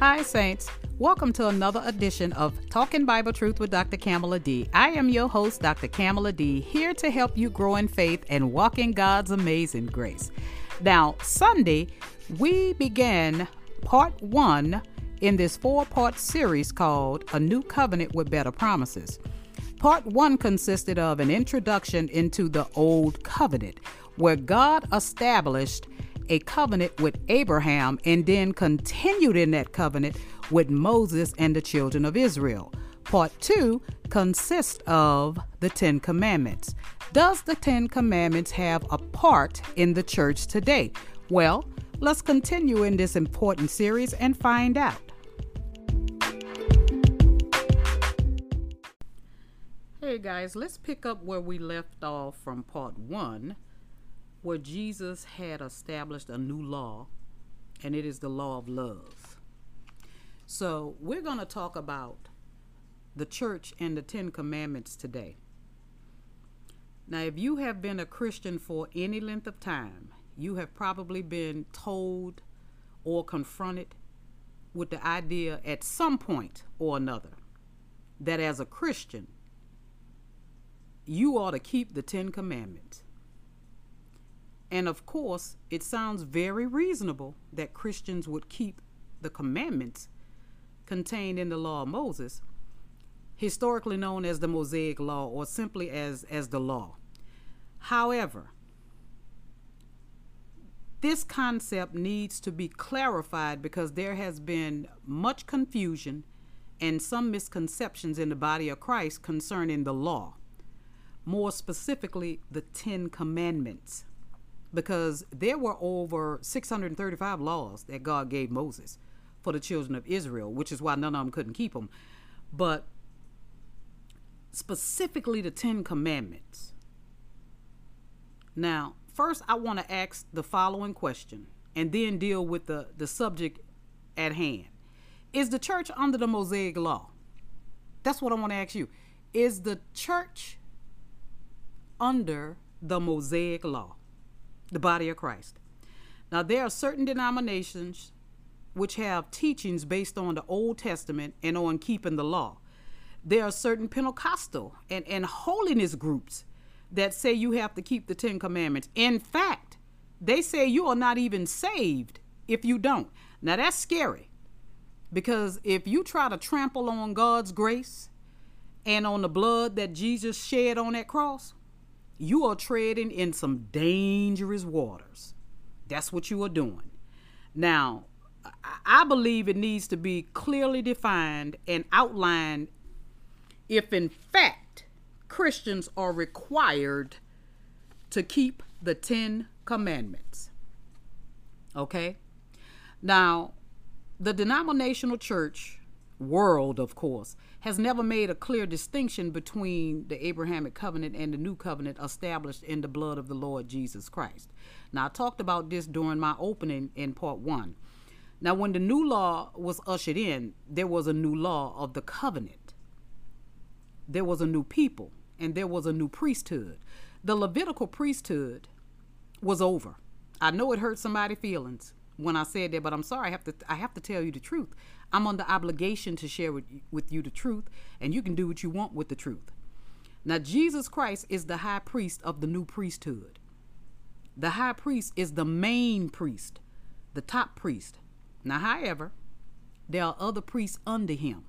Hi, Saints. Welcome to another edition of Talking Bible Truth with Dr. Kamala D. I am your host, Dr. Kamala D, here to help you grow in faith and walk in God's amazing grace. Now, Sunday, we began part one in this four part series called A New Covenant with Better Promises. Part one consisted of an introduction into the Old Covenant, where God established a covenant with Abraham and then continued in that covenant with Moses and the children of Israel. Part two consists of the Ten Commandments. Does the Ten Commandments have a part in the church today? Well, let's continue in this important series and find out. Hey guys, let's pick up where we left off from part one where Jesus had established a new law, and it is the law of love. So, we're going to talk about the church and the Ten Commandments today. Now, if you have been a Christian for any length of time, you have probably been told or confronted with the idea at some point or another that as a Christian, you ought to keep the Ten Commandments. And of course, it sounds very reasonable that Christians would keep the commandments contained in the law of Moses, historically known as the Mosaic Law or simply as, as the law. However, this concept needs to be clarified because there has been much confusion and some misconceptions in the body of Christ concerning the law, more specifically, the Ten Commandments because there were over 635 laws that God gave Moses for the children of Israel, which is why none of them couldn't keep them. But specifically the Ten Commandments. Now, first, I want to ask the following question and then deal with the, the subject at hand. Is the church under the Mosaic law? That's what I want to ask you. Is the church under the Mosaic law? The body of Christ. Now, there are certain denominations which have teachings based on the Old Testament and on keeping the law. There are certain Pentecostal and, and holiness groups that say you have to keep the Ten Commandments. In fact, they say you are not even saved if you don't. Now, that's scary because if you try to trample on God's grace and on the blood that Jesus shed on that cross, you are treading in some dangerous waters. That's what you are doing. Now, I believe it needs to be clearly defined and outlined if, in fact, Christians are required to keep the Ten Commandments. Okay? Now, the denominational church world, of course, has never made a clear distinction between the Abrahamic covenant and the new covenant established in the blood of the Lord Jesus Christ. Now, I talked about this during my opening in part one. Now, when the new law was ushered in, there was a new law of the covenant, there was a new people, and there was a new priesthood. The Levitical priesthood was over. I know it hurt somebody's feelings when I said that, but I'm sorry. I have to I have to tell you the truth. I'm under obligation to share with, with you the truth, and you can do what you want with the truth. Now, Jesus Christ is the high priest of the new priesthood. The high priest is the main priest, the top priest. Now, however, there are other priests under him.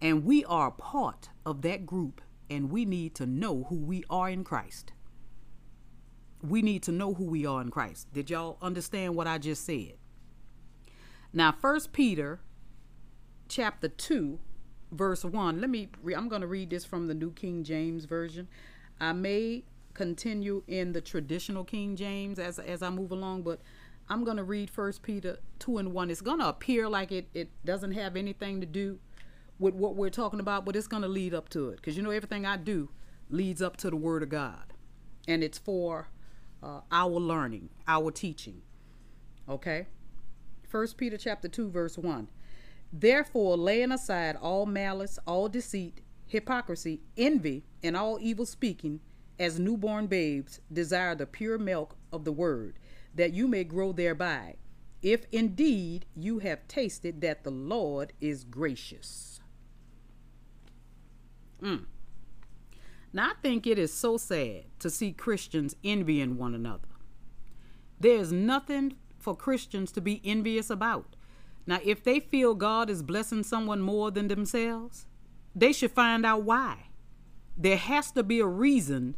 And we are part of that group, and we need to know who we are in Christ. We need to know who we are in Christ. Did y'all understand what I just said? Now, First Peter chapter 2, verse 1. Let me re- I'm going to read this from the New King James version. I may continue in the traditional King James as as I move along, but I'm going to read First Peter 2 and 1. It's going to appear like it it doesn't have anything to do with what we're talking about, but it's going to lead up to it because you know everything I do leads up to the word of God. And it's for uh, our learning, our teaching. Okay? 1 Peter chapter 2 verse 1. Therefore, laying aside all malice, all deceit, hypocrisy, envy, and all evil speaking, as newborn babes, desire the pure milk of the word, that you may grow thereby, if indeed you have tasted that the Lord is gracious. Mm. Now, I think it is so sad to see Christians envying one another. There's nothing for Christians to be envious about. Now, if they feel God is blessing someone more than themselves, they should find out why. There has to be a reason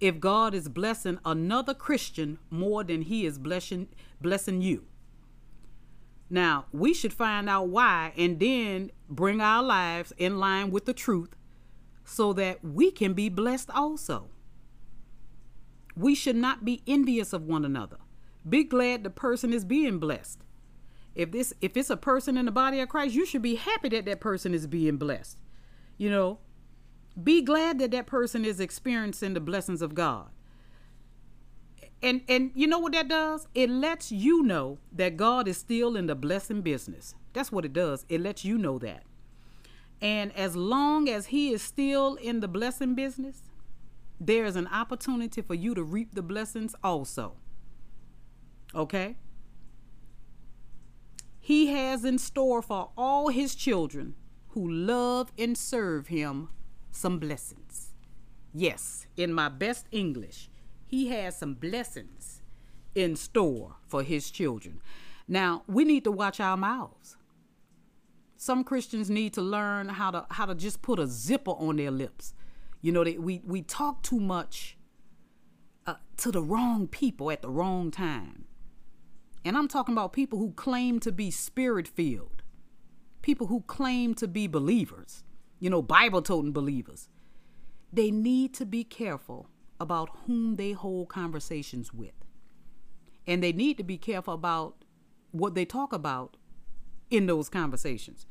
if God is blessing another Christian more than he is blessing blessing you. Now, we should find out why and then bring our lives in line with the truth so that we can be blessed also. We should not be envious of one another. Be glad the person is being blessed. If this if it's a person in the body of Christ, you should be happy that that person is being blessed. You know, be glad that that person is experiencing the blessings of God. And and you know what that does? It lets you know that God is still in the blessing business. That's what it does. It lets you know that. And as long as he is still in the blessing business, there is an opportunity for you to reap the blessings also. Okay? He has in store for all his children who love and serve him some blessings. Yes, in my best English, he has some blessings in store for his children. Now, we need to watch our mouths. Some Christians need to learn how to how to just put a zipper on their lips. You know, they, we we talk too much uh, to the wrong people at the wrong time. And I'm talking about people who claim to be spirit filled, people who claim to be believers you know, Bible toting believers, they need to be careful about whom they hold conversations with. And they need to be careful about what they talk about in those conversations.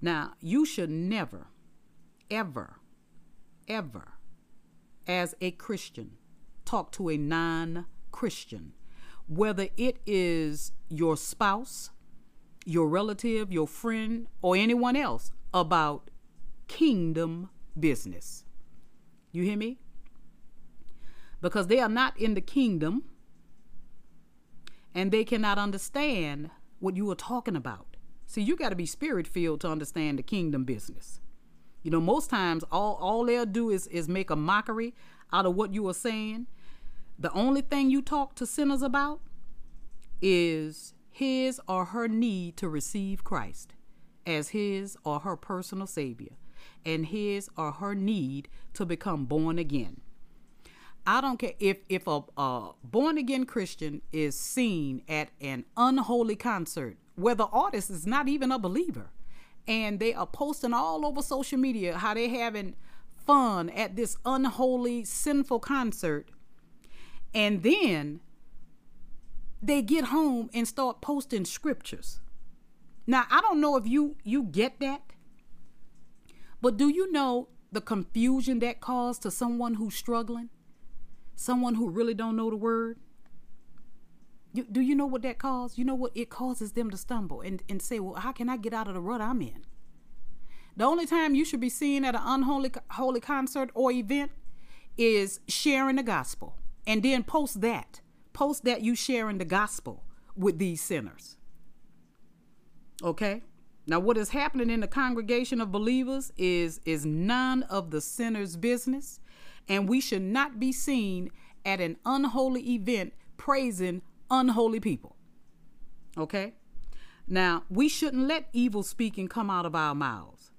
Now, you should never, ever, ever, as a Christian, talk to a non Christian, whether it is your spouse, your relative, your friend, or anyone else, about kingdom business. You hear me? Because they are not in the kingdom and they cannot understand what you are talking about. See, you got to be spirit filled to understand the kingdom business. You know, most times all all they'll do is is make a mockery out of what you are saying. The only thing you talk to sinners about is his or her need to receive Christ as his or her personal savior and his or her need to become born again. I don't care if if a, a born again Christian is seen at an unholy concert where the artist is not even a believer, and they are posting all over social media how they're having fun at this unholy sinful concert, and then they get home and start posting scriptures. Now I don't know if you you get that but do you know the confusion that caused to someone who's struggling? Someone who really don't know the word? You, do you know what that causes? You know what it causes them to stumble and, and say, well, how can I get out of the rut I'm in? The only time you should be seen at an unholy holy concert or event is sharing the gospel. And then post that. Post that you sharing the gospel with these sinners. Okay? Now, what is happening in the congregation of believers is, is none of the sinner's business, and we should not be seen at an unholy event praising unholy people. Okay? Now, we shouldn't let evil speaking come out of our mouths.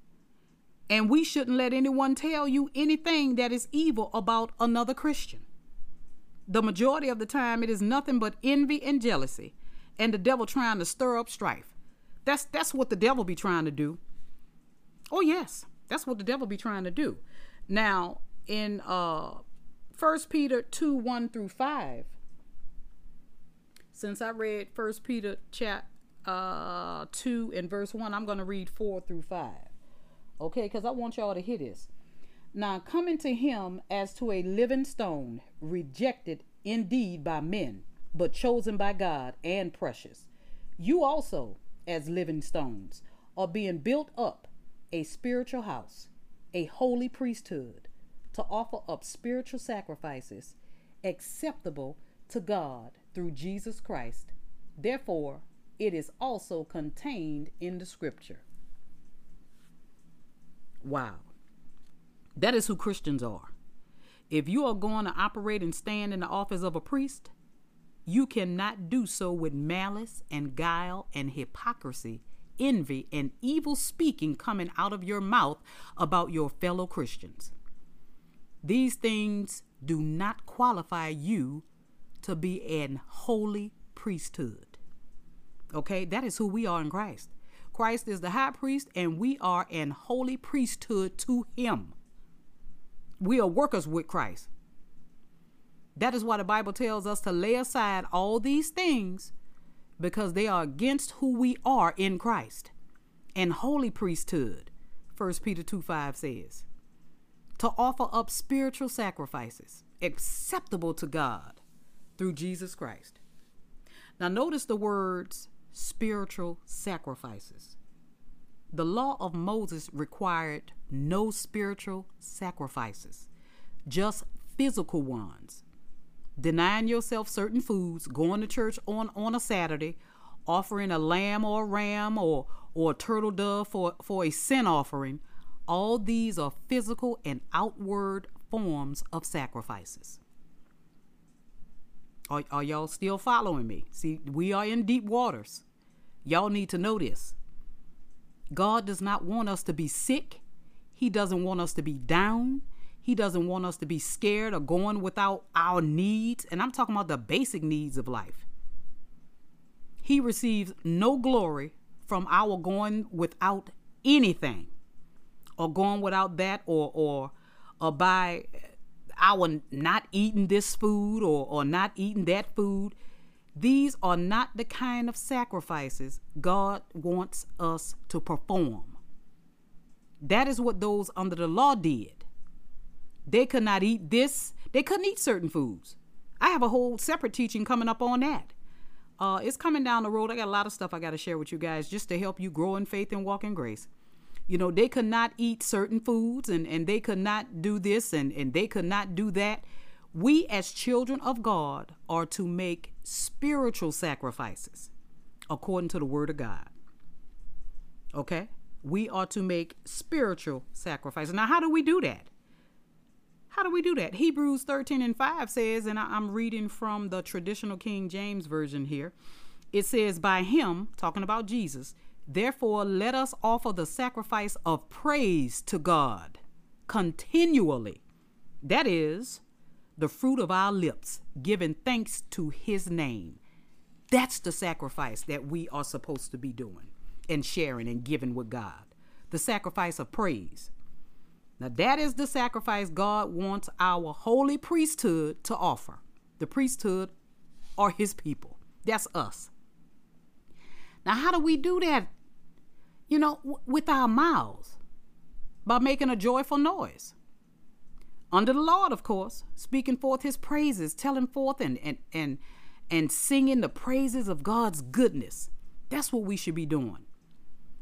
And we shouldn't let anyone tell you anything that is evil about another Christian. The majority of the time, it is nothing but envy and jealousy, and the devil trying to stir up strife. That's that's what the devil be trying to do. Oh yes, that's what the devil be trying to do. Now in uh First Peter two one through five. Since I read First Peter chat uh two and verse one, I'm gonna read four through five. Okay, because I want y'all to hear this. Now coming to him as to a living stone, rejected indeed by men, but chosen by God and precious. You also as living stones, are being built up a spiritual house, a holy priesthood, to offer up spiritual sacrifices acceptable to God through Jesus Christ. Therefore, it is also contained in the scripture. Wow. That is who Christians are. If you are going to operate and stand in the office of a priest, you cannot do so with malice and guile and hypocrisy, envy and evil speaking coming out of your mouth about your fellow Christians. These things do not qualify you to be an holy priesthood. Okay, that is who we are in Christ. Christ is the high priest, and we are an holy priesthood to him. We are workers with Christ. That is why the Bible tells us to lay aside all these things because they are against who we are in Christ. And holy priesthood, 1 Peter 2 5 says, to offer up spiritual sacrifices acceptable to God through Jesus Christ. Now, notice the words spiritual sacrifices. The law of Moses required no spiritual sacrifices, just physical ones. Denying yourself certain foods, going to church on, on a Saturday, offering a lamb or a ram or, or a turtle dove for, for a sin offering, all these are physical and outward forms of sacrifices. Are, are y'all still following me? See, we are in deep waters. Y'all need to know this. God does not want us to be sick. He doesn't want us to be down. He doesn't want us to be scared or going without our needs. And I'm talking about the basic needs of life. He receives no glory from our going without anything or going without that or or or by our not eating this food or, or not eating that food. These are not the kind of sacrifices God wants us to perform. That is what those under the law did. They could not eat this, they couldn't eat certain foods. I have a whole separate teaching coming up on that. Uh, it's coming down the road. I got a lot of stuff I got to share with you guys just to help you grow in faith and walk in grace. You know, they could not eat certain foods and, and they could not do this and, and they could not do that. We, as children of God, are to make spiritual sacrifices according to the Word of God. Okay? We are to make spiritual sacrifices. Now, how do we do that? How do we do that? Hebrews 13 and 5 says, and I'm reading from the traditional King James Version here. It says, By him, talking about Jesus, Therefore, let us offer the sacrifice of praise to God continually. That is, the fruit of our lips, giving thanks to his name. That's the sacrifice that we are supposed to be doing and sharing and giving with God. The sacrifice of praise. Now, that is the sacrifice God wants our holy priesthood to offer. The priesthood are his people. That's us. Now, how do we do that? You know, w- with our mouths, by making a joyful noise. Under the Lord, of course, speaking forth his praises, telling forth and, and, and, and singing the praises of God's goodness. That's what we should be doing.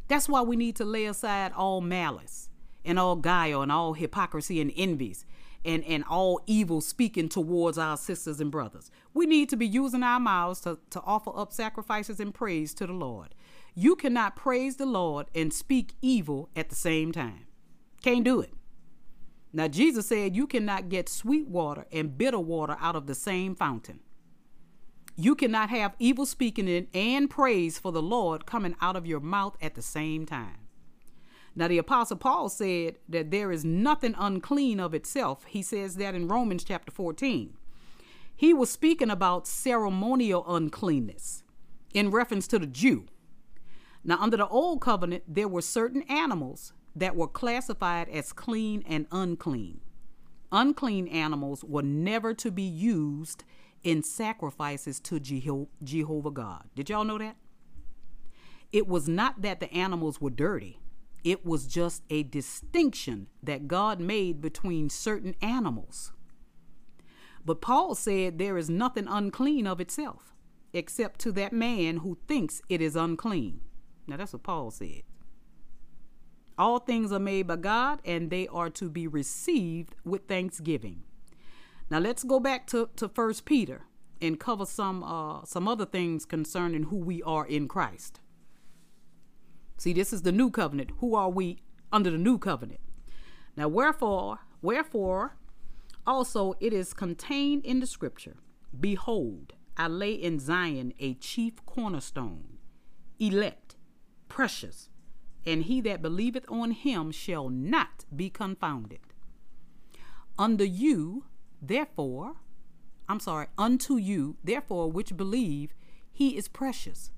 That's why we need to lay aside all malice and all guile and all hypocrisy and envies and, and all evil speaking towards our sisters and brothers. We need to be using our mouths to, to offer up sacrifices and praise to the Lord. You cannot praise the Lord and speak evil at the same time. Can't do it. Now, Jesus said you cannot get sweet water and bitter water out of the same fountain. You cannot have evil speaking and praise for the Lord coming out of your mouth at the same time. Now, the Apostle Paul said that there is nothing unclean of itself. He says that in Romans chapter 14. He was speaking about ceremonial uncleanness in reference to the Jew. Now, under the old covenant, there were certain animals that were classified as clean and unclean. Unclean animals were never to be used in sacrifices to Jehovah God. Did y'all know that? It was not that the animals were dirty, it was just a distinction that God made between certain animals. But Paul said there is nothing unclean of itself, except to that man who thinks it is unclean. Now that's what Paul said. All things are made by God, and they are to be received with thanksgiving. Now let's go back to, to 1 Peter. and cover some uh, some other things concerning who we are in Christ. See, this is the new covenant. Who are we under the new covenant? Now, wherefore, wherefore, also it is contained in the scripture. Behold, I lay in Zion a chief cornerstone, elect, precious, and he that believeth on him shall not be confounded. Under you, therefore, I'm sorry, unto you, therefore, which believe, he is precious.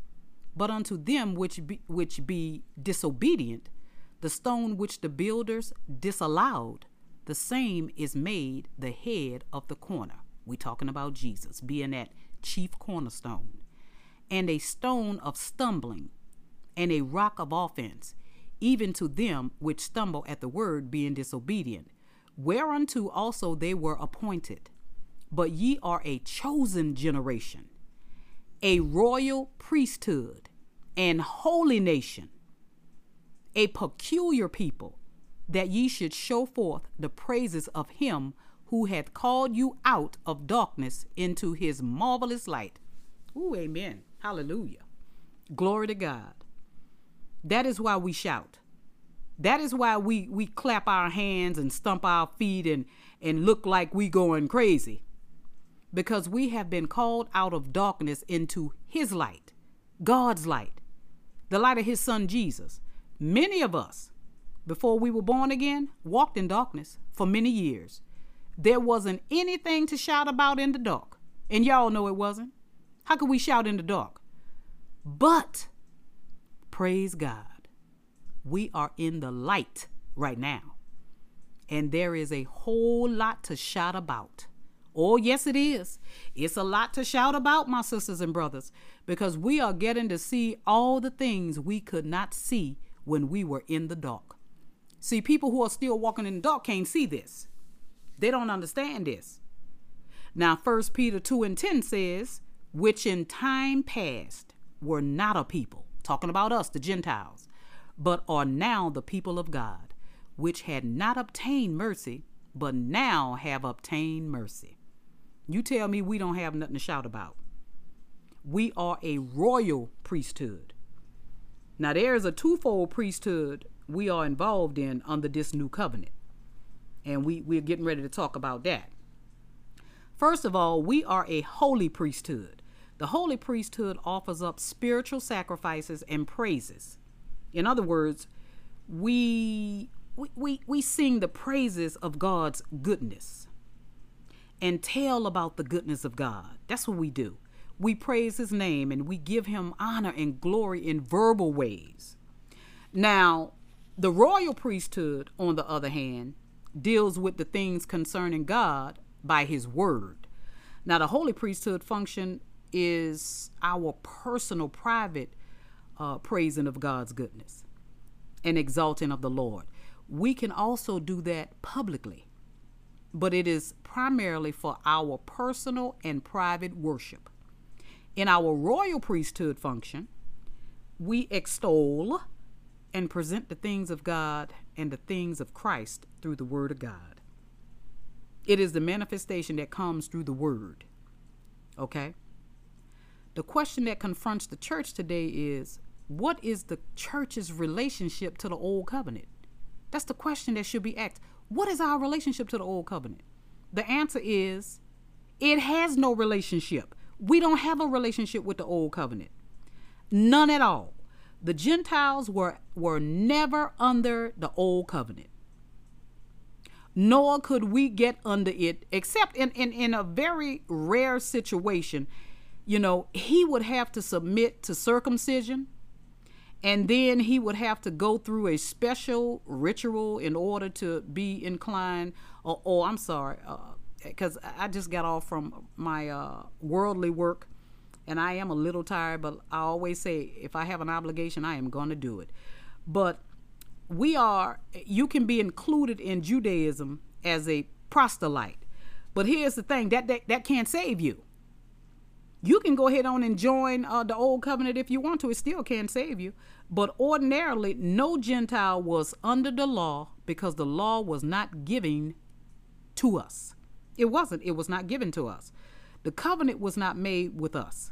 But unto them which be, which be disobedient, the stone which the builders disallowed, the same is made the head of the corner. We talking about Jesus being that chief cornerstone, and a stone of stumbling, and a rock of offense, even to them which stumble at the word, being disobedient, whereunto also they were appointed. But ye are a chosen generation, a royal priesthood, and holy nation, a peculiar people, that ye should show forth the praises of him who hath called you out of darkness into his marvelous light. Ooh, amen. Hallelujah. Glory to God. That is why we shout. That is why we, we clap our hands and stump our feet and, and look like we going crazy. Because we have been called out of darkness into his light, God's light, the light of his son Jesus. Many of us, before we were born again, walked in darkness for many years. There wasn't anything to shout about in the dark. And y'all know it wasn't. How could we shout in the dark? But, praise God, we are in the light right now. And there is a whole lot to shout about. Oh, yes, it is. It's a lot to shout about, my sisters and brothers, because we are getting to see all the things we could not see when we were in the dark. See, people who are still walking in the dark can't see this. They don't understand this. Now, 1 Peter 2 and 10 says, which in time past were not a people, talking about us, the Gentiles, but are now the people of God, which had not obtained mercy, but now have obtained mercy. You tell me we don't have nothing to shout about. We are a royal priesthood. Now, there is a twofold priesthood we are involved in under this new covenant. And we, we're getting ready to talk about that. First of all, we are a holy priesthood. The holy priesthood offers up spiritual sacrifices and praises. In other words, we, we, we, we sing the praises of God's goodness and tell about the goodness of God. That's what we do. We praise his name and we give him honor and glory in verbal ways. Now, the royal priesthood, on the other hand, deals with the things concerning God by his word. Now, the holy priesthood function is our personal, private uh, praising of God's goodness and exalting of the Lord. We can also do that publicly, but it is primarily for our personal and private worship. In our royal priesthood function, we extol and present the things of God and the things of Christ through the Word of God. It is the manifestation that comes through the Word. Okay? The question that confronts the church today is what is the church's relationship to the Old Covenant? That's the question that should be asked. What is our relationship to the Old Covenant? The answer is it has no relationship. We don't have a relationship with the Old Covenant. None at all the Gentiles were, were never under the old covenant. Nor could we get under it, except in, in, in a very rare situation. You know, he would have to submit to circumcision, and then he would have to go through a special ritual in order to be inclined. Or, I'm sorry, because uh, I just got off from my uh, worldly work and I am a little tired, but I always say if I have an obligation, I am going to do it. But we are, you can be included in Judaism as a proselyte. But here's the thing that, that, that can't save you. You can go ahead on and join uh, the old covenant if you want to. It still can't save you. But ordinarily, no Gentile was under the law because the law was not giving to us. It wasn't. It was not given to us. The covenant was not made with us.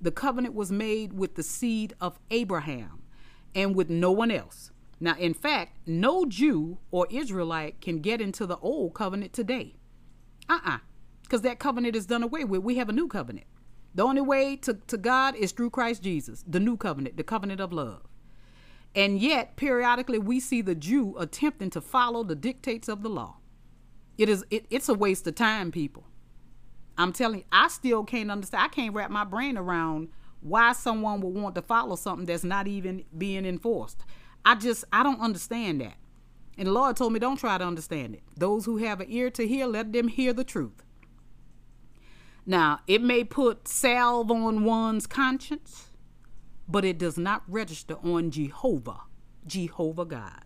The covenant was made with the seed of Abraham and with no one else. Now, in fact, no Jew or Israelite can get into the old covenant today. Uh uh Because that covenant is done away with. We have a new covenant. The only way to, to God is through Christ Jesus, the new covenant, the covenant of love. And yet, periodically, we see the Jew attempting to follow the dictates of the law. It is it, it's a waste of time, people. I'm telling you, I still can't understand. I can't wrap my brain around why someone would want to follow something that's not even being enforced. I just I don't understand that. And the Lord told me don't try to understand it. Those who have an ear to hear, let them hear the truth. Now, it may put salve on one's conscience, but it does not register on Jehovah, Jehovah God,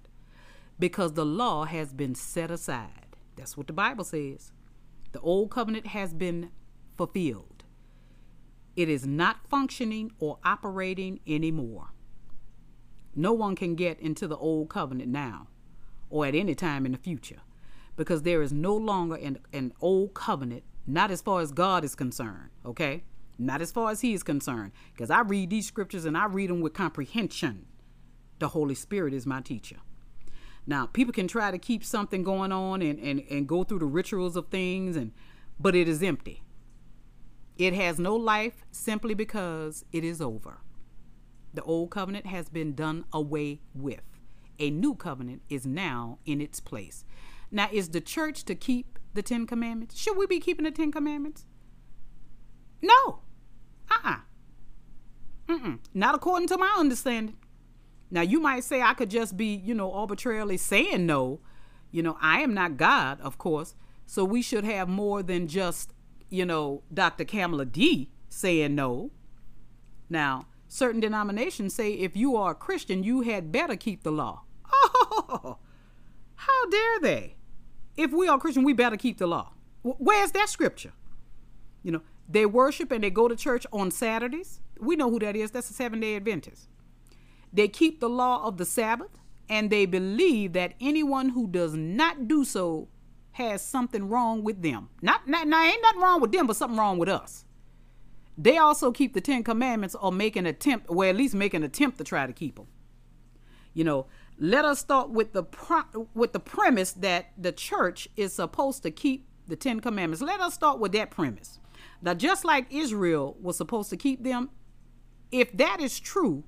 because the law has been set aside. That's what the Bible says. The old covenant has been fulfilled. It is not functioning or operating anymore. No one can get into the old covenant now or at any time in the future because there is no longer an, an old covenant, not as far as God is concerned, okay? Not as far as He is concerned. Because I read these scriptures and I read them with comprehension. The Holy Spirit is my teacher. Now, people can try to keep something going on and, and, and go through the rituals of things, and but it is empty. It has no life simply because it is over. The old covenant has been done away with. A new covenant is now in its place. Now, is the church to keep the Ten Commandments? Should we be keeping the Ten Commandments? No. Uh uh-uh. uh. Not according to my understanding. Now, you might say I could just be, you know, arbitrarily saying no. You know, I am not God, of course. So we should have more than just, you know, Dr. Kamala D saying no. Now, certain denominations say if you are a Christian, you had better keep the law. Oh, how dare they? If we are Christian, we better keep the law. Where's that scripture? You know, they worship and they go to church on Saturdays. We know who that is. That's the seven day Adventist. They keep the law of the Sabbath and they believe that anyone who does not do so has something wrong with them. Not, not, now, ain't nothing wrong with them, but something wrong with us. They also keep the Ten Commandments or make an attempt, or at least make an attempt to try to keep them. You know, let us start with the pro- with the premise that the church is supposed to keep the Ten Commandments. Let us start with that premise. Now, just like Israel was supposed to keep them, if that is true,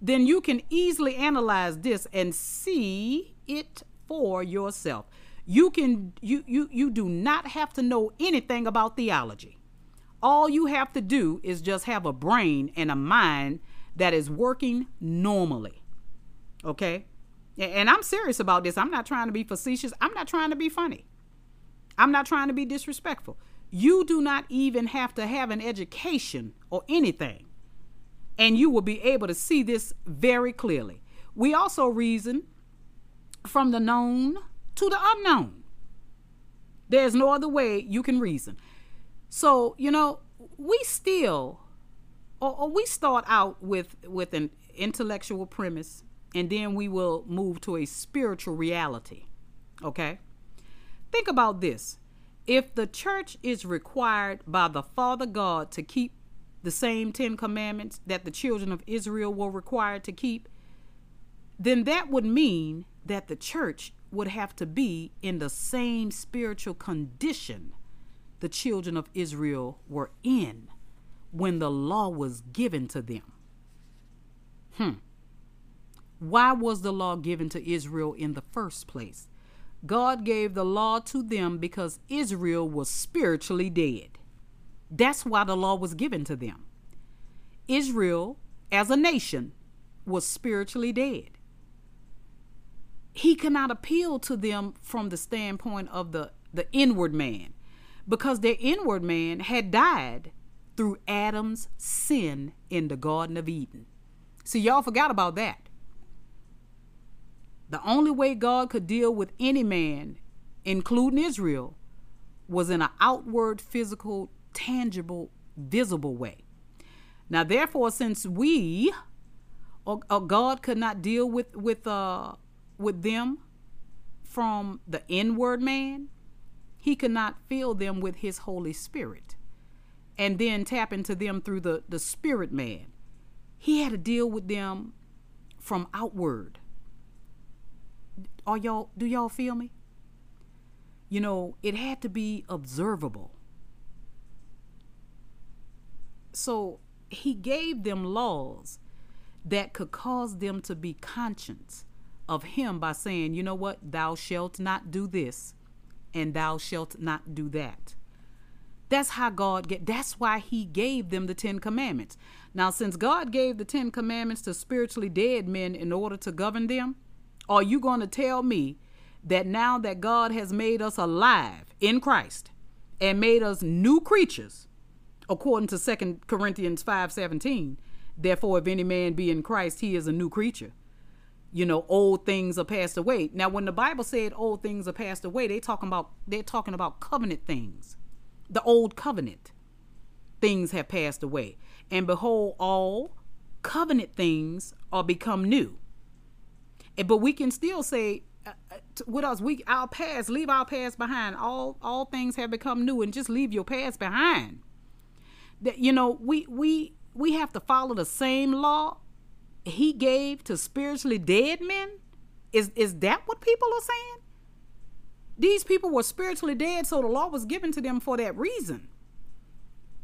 then you can easily analyze this and see it for yourself. You can you you you do not have to know anything about theology. All you have to do is just have a brain and a mind that is working normally. Okay? And I'm serious about this. I'm not trying to be facetious. I'm not trying to be funny. I'm not trying to be disrespectful. You do not even have to have an education or anything and you will be able to see this very clearly. We also reason from the known to the unknown. There's no other way you can reason. So, you know, we still or, or, we start out with with an intellectual premise and then we will move to a spiritual reality. Okay? Think about this. If the church is required by the Father God to keep the same Ten Commandments that the children of Israel were required to keep, then that would mean that the church would have to be in the same spiritual condition the children of Israel were in when the law was given to them. Hmm. Why was the law given to Israel in the first place? God gave the law to them because Israel was spiritually dead. That's why the law was given to them. Israel, as a nation, was spiritually dead. He cannot appeal to them from the standpoint of the, the inward man because their inward man had died through Adam's sin in the Garden of Eden. See, y'all forgot about that. The only way God could deal with any man, including Israel, was in an outward, physical, tangible, visible way. Now, therefore, since we or, or God could not deal with with uh with them from the inward man, he could not fill them with his Holy Spirit. and then tap into them through the, the spirit man. He had to deal with them from outward. Are y'all do y'all feel me? You know, it had to be observable. So he gave them laws that could cause them to be conscious of him by saying, you know what, thou shalt not do this and thou shalt not do that. That's how God get that's why he gave them the 10 commandments. Now since God gave the 10 commandments to spiritually dead men in order to govern them, are you going to tell me that now that God has made us alive in Christ and made us new creatures, according to 2 Corinthians 5:17, therefore if any man be in Christ, he is a new creature. You know, old things are passed away. Now when the Bible said old things are passed away, they talking about they're talking about covenant things. The old covenant things have passed away. And behold, all covenant things are become new. But we can still say uh, uh with us we our past leave our past behind. All all things have become new and just leave your past behind. That you know we we we have to follow the same law he gave to spiritually dead men. Is is that what people are saying? These people were spiritually dead so the law was given to them for that reason.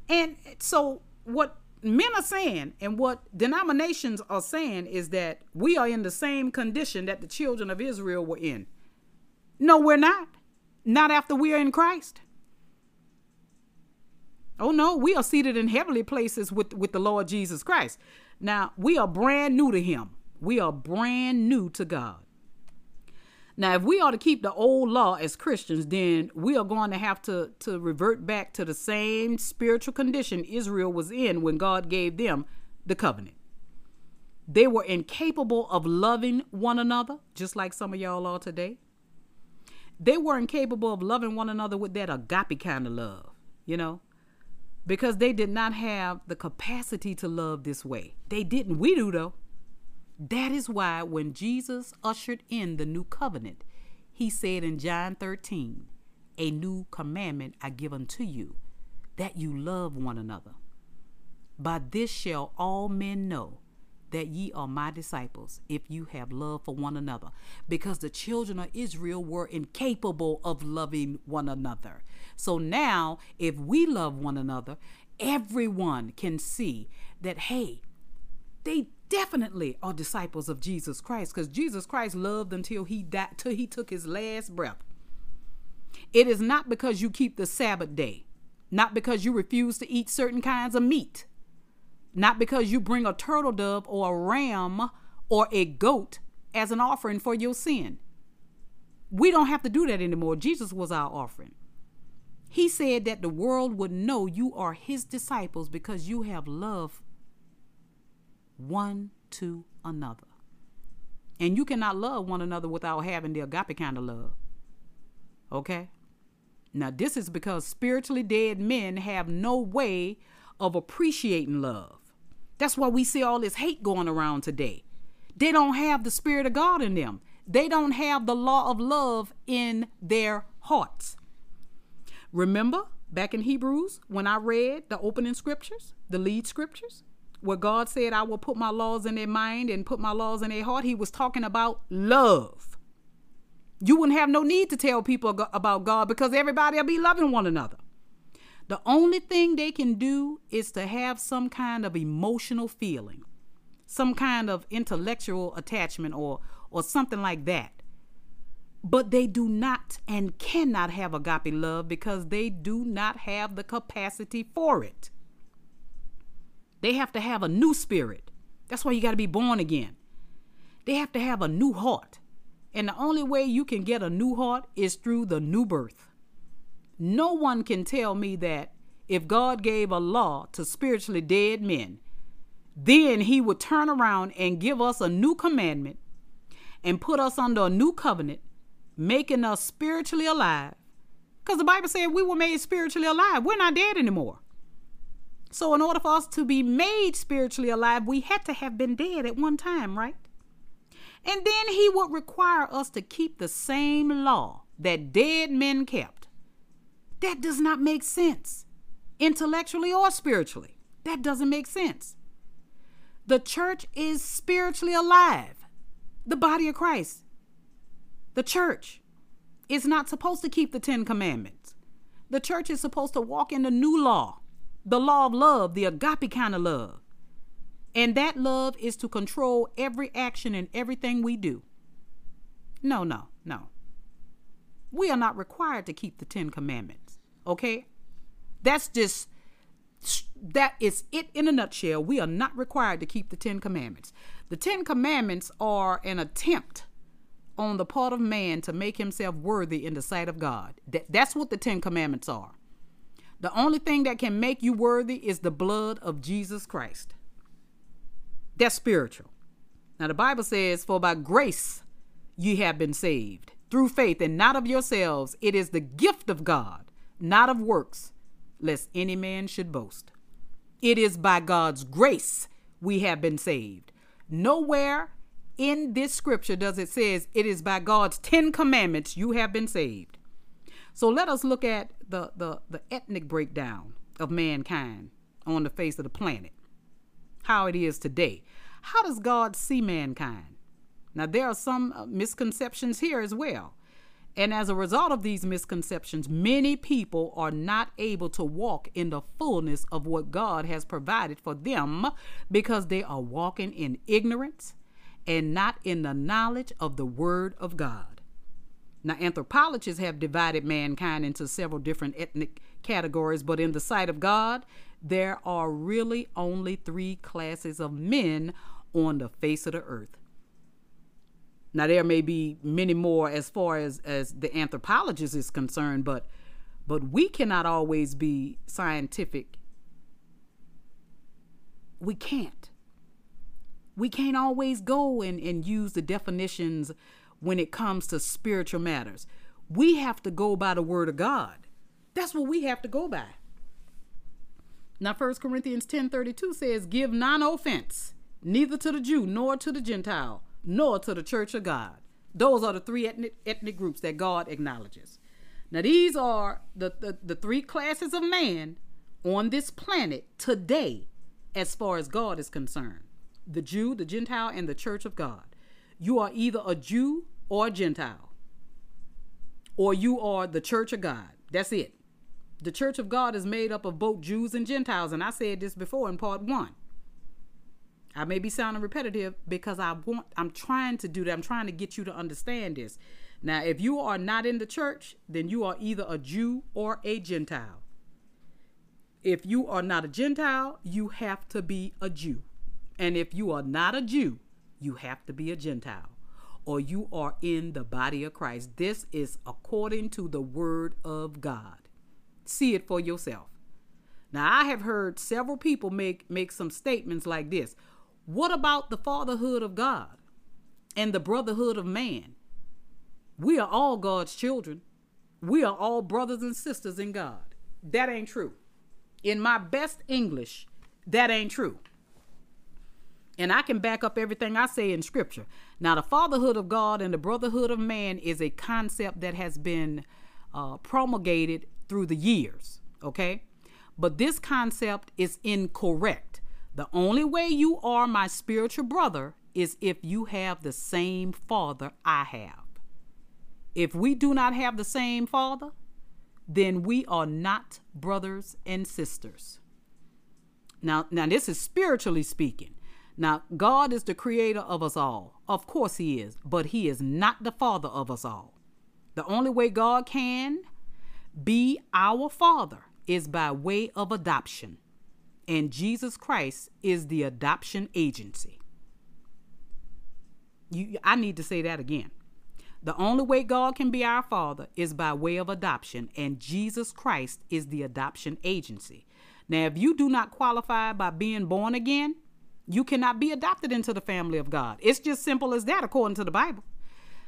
And so what men are saying and what denominations are saying is that we are in the same condition that the children of Israel were in. No, we're not. Not after we are in Christ. Oh no, we are seated in heavenly places with, with the Lord Jesus Christ. Now, we are brand new to him. We are brand new to God. Now, if we are to keep the old law as Christians, then we are going to have to, to revert back to the same spiritual condition Israel was in when God gave them the covenant. They were incapable of loving one another, just like some of y'all are today. They were incapable of loving one another with that agape kind of love, you know, because they did not have the capacity to love this way. They didn't. We do, though. That is why when Jesus ushered in the new covenant, he said in John 13, A new commandment I give unto you, that you love one another. By this shall all men know that ye are my disciples, if you have love for one another. Because the children of Israel were incapable of loving one another. So now, if we love one another, everyone can see that, hey, they definitely are disciples of Jesus Christ because Jesus Christ loved until he died, till he took his last breath. It is not because you keep the Sabbath day, not because you refuse to eat certain kinds of meat, not because you bring a turtle dove or a ram or a goat as an offering for your sin. We don't have to do that anymore. Jesus was our offering. He said that the world would know you are his disciples because you have love one to another. And you cannot love one another without having the agape kind of love. Okay? Now, this is because spiritually dead men have no way of appreciating love. That's why we see all this hate going around today. They don't have the Spirit of God in them, they don't have the law of love in their hearts. Remember back in Hebrews when I read the opening scriptures, the lead scriptures? Where God said, I will put my laws in their mind and put my laws in their heart, he was talking about love. You wouldn't have no need to tell people about God because everybody will be loving one another. The only thing they can do is to have some kind of emotional feeling, some kind of intellectual attachment or or something like that. But they do not and cannot have agape love because they do not have the capacity for it. They have to have a new spirit. That's why you got to be born again. They have to have a new heart. And the only way you can get a new heart is through the new birth. No one can tell me that if God gave a law to spiritually dead men, then he would turn around and give us a new commandment and put us under a new covenant, making us spiritually alive. Because the Bible said we were made spiritually alive. We're not dead anymore. So, in order for us to be made spiritually alive, we had to have been dead at one time, right? And then he would require us to keep the same law that dead men kept. That does not make sense. intellectually or spiritually. That doesn't make sense. The church is spiritually alive. The body of Christ, the church, is not supposed to keep the Ten Commandments. The church is supposed to walk in the new law, the law of love, the agape kind of love. And that love is to control every action and everything we do. No, no, no. We are not required to keep the Ten Commandments. Okay? That's just that is it in a nutshell. We are not required to keep the Ten Commandments. The Ten Commandments are an attempt on the part of man to make himself worthy in the sight of God. That, that's what the Ten Commandments are. The only thing that can make you worthy is the blood of Jesus Christ. That's spiritual. Now, the Bible says, For by grace ye have been saved through faith, and not of yourselves. It is the gift of God, not of works, lest any man should boast. It is by God's grace we have been saved. Nowhere in this scripture does it says it is by God's 10 commandments you have been saved. So let us look at the, the, the ethnic breakdown of mankind on the face of the planet, how it is today. How does God see mankind? Now, there are some uh, misconceptions here as well. And as a result of these misconceptions, many people are not able to walk in the fullness of what God has provided for them because they are walking in ignorance and not in the knowledge of the Word of God. Now, anthropologists have divided mankind into several different ethnic categories, but in the sight of God, there are really only three classes of men on the face of the earth now there may be many more as far as as the anthropologist is concerned, but but we cannot always be scientific. We can't. We can't always go and, and use the definitions when it comes to spiritual matters. We have to go by the word of God. That's what we have to go by. Now 1 Corinthians 10:32 says, "Give none offense, neither to the Jew nor to the Gentile." nor to the church of God. Those are the three ethnic, ethnic groups that God acknowledges. Now, these are the, the, the three classes of man on this planet today, as far as God is concerned the Jew, the Gentile, and the church of God. You are either a Jew or a Gentile, or you are the church of God. That's it. The church of God is made up of both Jews and Gentiles, and I said this before in part one. I may be sounding repetitive because I want I'm trying to do that. I'm trying to get you to understand this. Now, if you are not in the church, then you are either a Jew or a Gentile. If you are not a Gentile, you have to be a Jew. And if you are not a Jew, you have to be a Gentile or you are in the body of Christ. This is according to the word of God. See it for yourself. Now, I have heard several people make make some statements like this. What about the fatherhood of God and the brotherhood of man? We are all God's children. We are all brothers and sisters in God. That ain't true. In my best English, that ain't true. And I can back up everything I say in scripture. Now, the fatherhood of God and the brotherhood of man is a concept that has been uh, promulgated through the years, okay? But this concept is incorrect. The only way you are my spiritual brother is if you have the same father I have. If we do not have the same father, then we are not brothers and sisters. Now, now this is spiritually speaking. Now, God is the creator of us all. Of course he is, but he is not the father of us all. The only way God can be our father is by way of adoption and Jesus Christ is the adoption agency. You, I need to say that again. The only way God can be our Father is by way of adoption, and Jesus Christ is the adoption agency. Now, if you do not qualify by being born again, you cannot be adopted into the family of God. It's just simple as that, according to the Bible.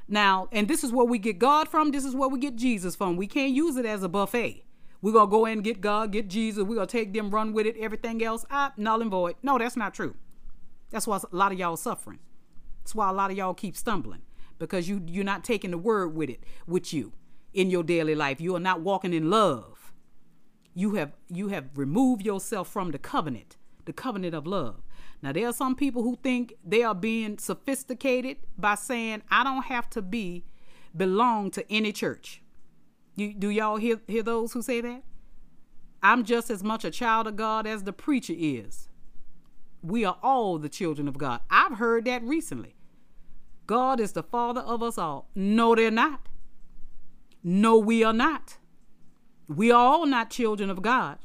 Now, and this is where we get God from, this is where we get Jesus from. We can't use it as a buffet. We're going to go in and get God, get Jesus. We're going to take them, run with it, everything else, ah, null and void. No, that's not true. That's why a lot of y'all suffering. That's why a lot of y'all keep stumbling because you, you're not taking the word with it, with you in your daily life. You are not walking in love. You have you have removed yourself from the covenant, the covenant of love. Now there are some people who think they are being sophisticated by saying I don't have to be belong to any church. You, do y'all hear hear those who say that? I'm just as much a child of God as the preacher is. We are all the children of God. I've heard that recently. God is the father of us all. No, they're not. No, we are not. We are all not children of God.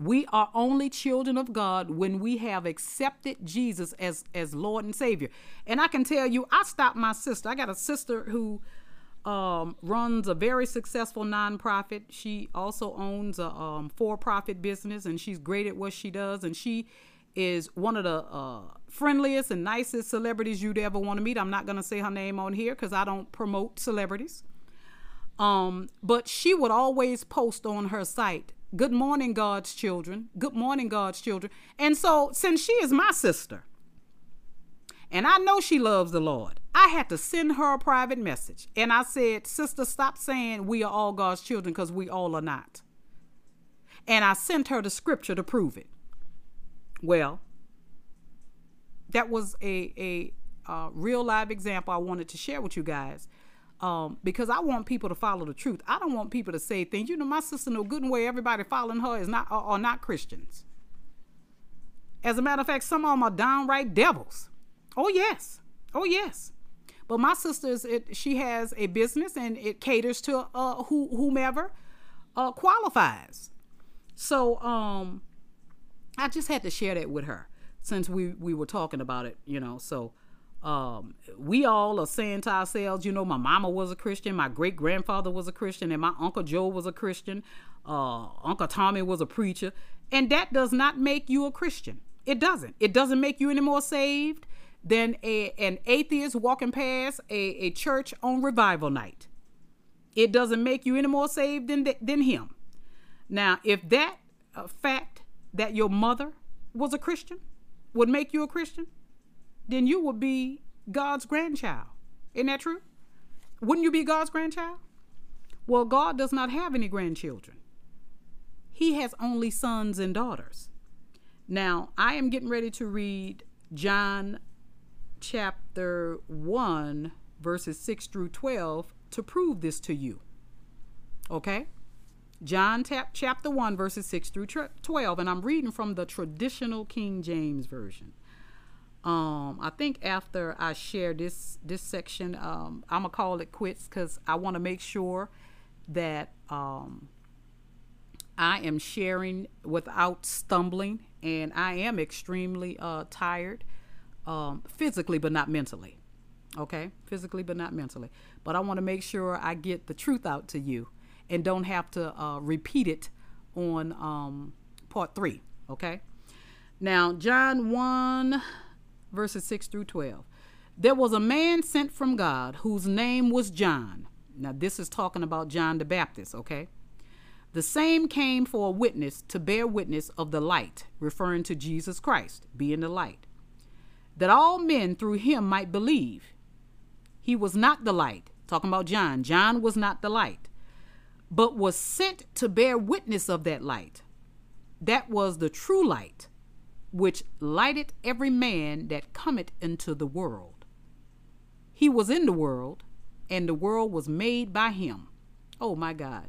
We are only children of God when we have accepted Jesus as as Lord and Savior. And I can tell you, I stopped my sister. I got a sister who um, runs a very successful nonprofit. She also owns a um, for-profit business, and she's great at what she does. And she is one of the uh, friendliest and nicest celebrities you'd ever want to meet. I'm not going to say her name on here because I don't promote celebrities. Um, but she would always post on her site, Good morning, God's children. Good morning, God's children. And so, since she is my sister, and I know she loves the Lord, I had to send her a private message. And I said, Sister, stop saying we are all God's children because we all are not. And I sent her the scripture to prove it. Well, that was a, a, a real live example I wanted to share with you guys um, because I want people to follow the truth. I don't want people to say things. You know, my sister no good and well everybody following her is not are, are not Christians. As a matter of fact, some of them are downright devils. Oh yes, oh yes. But my sister's it, she has a business and it caters to uh, who, whomever uh, qualifies. So um, I just had to share that with her since we we were talking about it. You know, so um, we all are saying to ourselves, you know, my mama was a Christian, my great grandfather was a Christian, and my uncle Joe was a Christian, uh, Uncle Tommy was a preacher, and that does not make you a Christian. It doesn't. It doesn't make you any more saved than a, an atheist walking past a, a church on revival night. It doesn't make you any more saved than, than him. Now, if that uh, fact that your mother was a Christian would make you a Christian, then you would be God's grandchild. Isn't that true? Wouldn't you be God's grandchild? Well, God does not have any grandchildren. He has only sons and daughters. Now, I am getting ready to read John chapter 1, verses 6 through 12 to prove this to you. Okay? John chapter 1, verses 6 through 12, and I'm reading from the traditional King James Version um i think after i share this this section um i'm gonna call it quits because i want to make sure that um i am sharing without stumbling and i am extremely uh tired um physically but not mentally okay? Physically but not mentally. But i want to make sure i get the truth out to you and don't have to uh, repeat it on um part three okay? Now john 1 verses 6 through 12. There was a man sent from God whose name was John. Now, this is talking about John the Baptist, okay? The same came for a witness to bear witness of the light, referring to Jesus Christ, being the light, that all men through him might believe. He was not the light, talking about John. John was not the light, but was sent to bear witness of that light. That was the true light which lighteth every man that cometh into the world. He was in the world, and the world was made by him. Oh my God.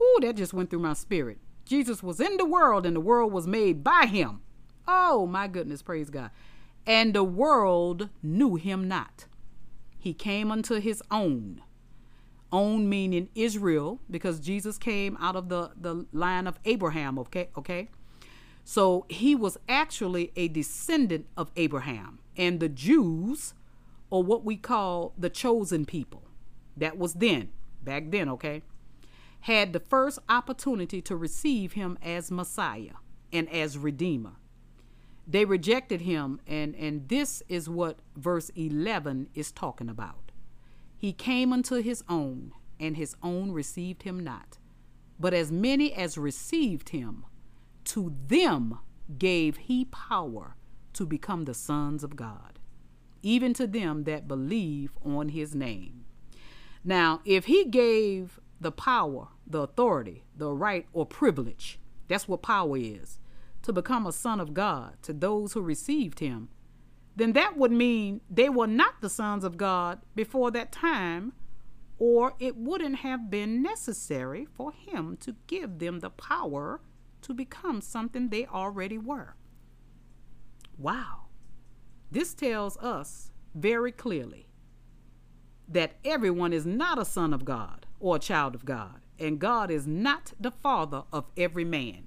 Ooh, that just went through my spirit. Jesus was in the world, and the world was made by him. Oh my goodness, praise God. And the world knew him not. He came unto his own. Own meaning Israel, because Jesus came out of the, the line of Abraham, okay? Okay. So he was actually a descendant of Abraham. And the Jews, or what we call the chosen people, that was then, back then, okay, had the first opportunity to receive him as Messiah and as Redeemer. They rejected him, and, and this is what verse 11 is talking about. He came unto his own, and his own received him not. But as many as received him, to them gave he power to become the sons of God, even to them that believe on his name. Now, if he gave the power the authority, the right, or privilege. That's what power is to become a son of God to those who received him, then that would mean they were not the sons of God before that time, or it wouldn't have been necessary for him to give them the power to become something they already were. Wow. This tells us very clearly that everyone is not a son of God or a child of God, and God is not the father of every man.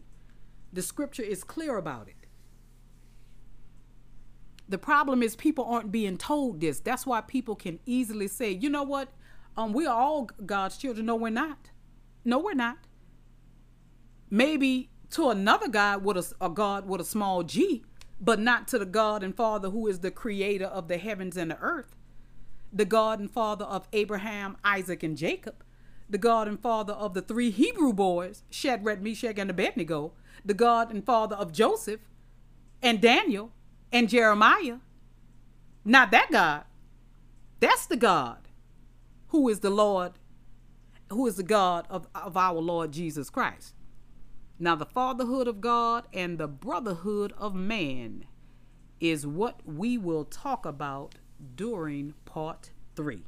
The scripture is clear about it. The problem is people aren't being told this. That's why people can easily say, you know what? Um, we are all God's children. No, we're not. No, we're not. Maybe to another God with a, a God with a small g, but not to the God and Father who is the creator of the heavens and the earth, the God and Father of Abraham, Isaac, and Jacob, the God and Father of the three Hebrew boys, Shadrach, Meshach, and Abednego, the God and Father of Joseph and Daniel and Jeremiah. Not that God. That's the God who is the Lord, who is the God of, of our Lord Jesus Christ. Now, the fatherhood of God and the brotherhood of man is what we will talk about during part three.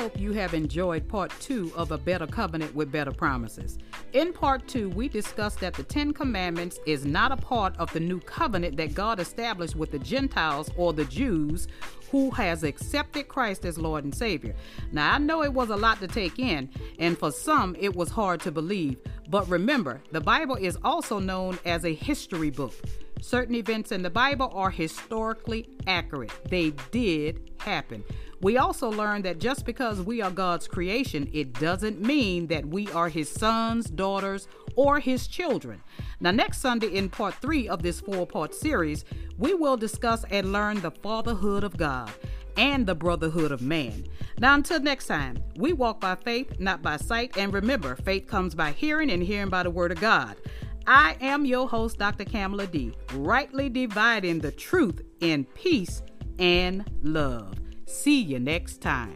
Hope you have enjoyed part two of A Better Covenant with Better Promises. In part two, we discussed that the Ten Commandments is not a part of the new covenant that God established with the Gentiles or the Jews who has accepted Christ as Lord and Savior. Now, I know it was a lot to take in, and for some, it was hard to believe. But remember, the Bible is also known as a history book. Certain events in the Bible are historically accurate, they did happen. We also learned that just because we are God's creation, it doesn't mean that we are His sons, daughters, or His children. Now, next Sunday, in part three of this four part series, we will discuss and learn the fatherhood of God and the brotherhood of man. Now, until next time, we walk by faith, not by sight. And remember, faith comes by hearing, and hearing by the word of God. I am your host, Dr. Kamala D, rightly dividing the truth in peace and love. See you next time.